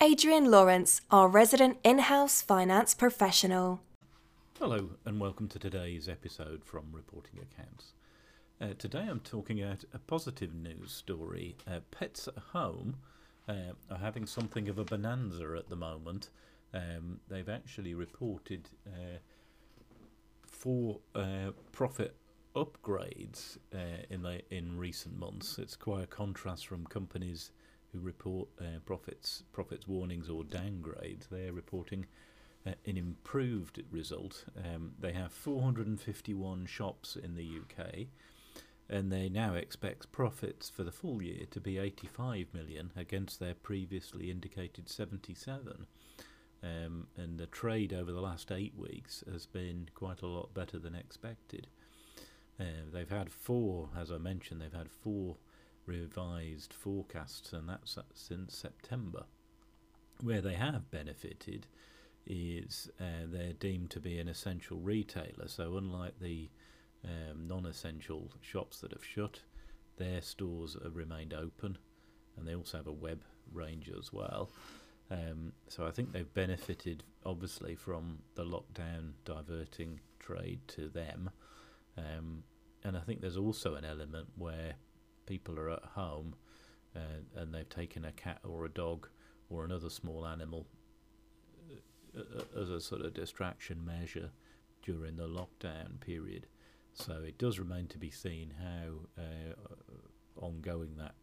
Adrian Lawrence, our resident in house finance professional. Hello, and welcome to today's episode from Reporting Accounts. Uh, today I'm talking about a positive news story. Uh, pets at home uh, are having something of a bonanza at the moment. Um, they've actually reported uh, four uh, profit upgrades uh, in the, in recent months. It's quite a contrast from companies who report uh, profits profits warnings or downgrades. They're reporting uh, an improved result. Um, they have 451 shops in the UK, and they now expect profits for the full year to be 85 million against their previously indicated 77. Um, and the trade over the last eight weeks has been quite a lot better than expected. Uh, they've had four, as I mentioned, they've had four revised forecasts, and that's since September. Where they have benefited is uh, they're deemed to be an essential retailer. So, unlike the um, non essential shops that have shut, their stores have remained open, and they also have a web range as well. Um, so, I think they've benefited obviously from the lockdown diverting trade to them. Um, and I think there's also an element where people are at home uh, and they've taken a cat or a dog or another small animal uh, uh, as a sort of distraction measure during the lockdown period. So it does remain to be seen how uh, ongoing that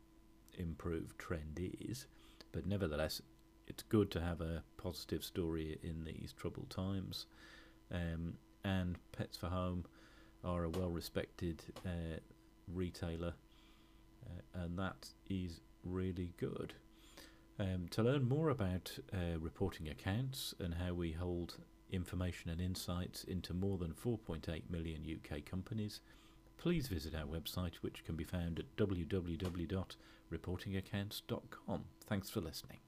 improved trend is. But nevertheless, it's good to have a positive story in these troubled times. Um, and Pets for Home are a well respected uh, retailer, uh, and that is really good. Um, to learn more about uh, reporting accounts and how we hold information and insights into more than 4.8 million UK companies, please visit our website, which can be found at www.reportingaccounts.com. Thanks for listening.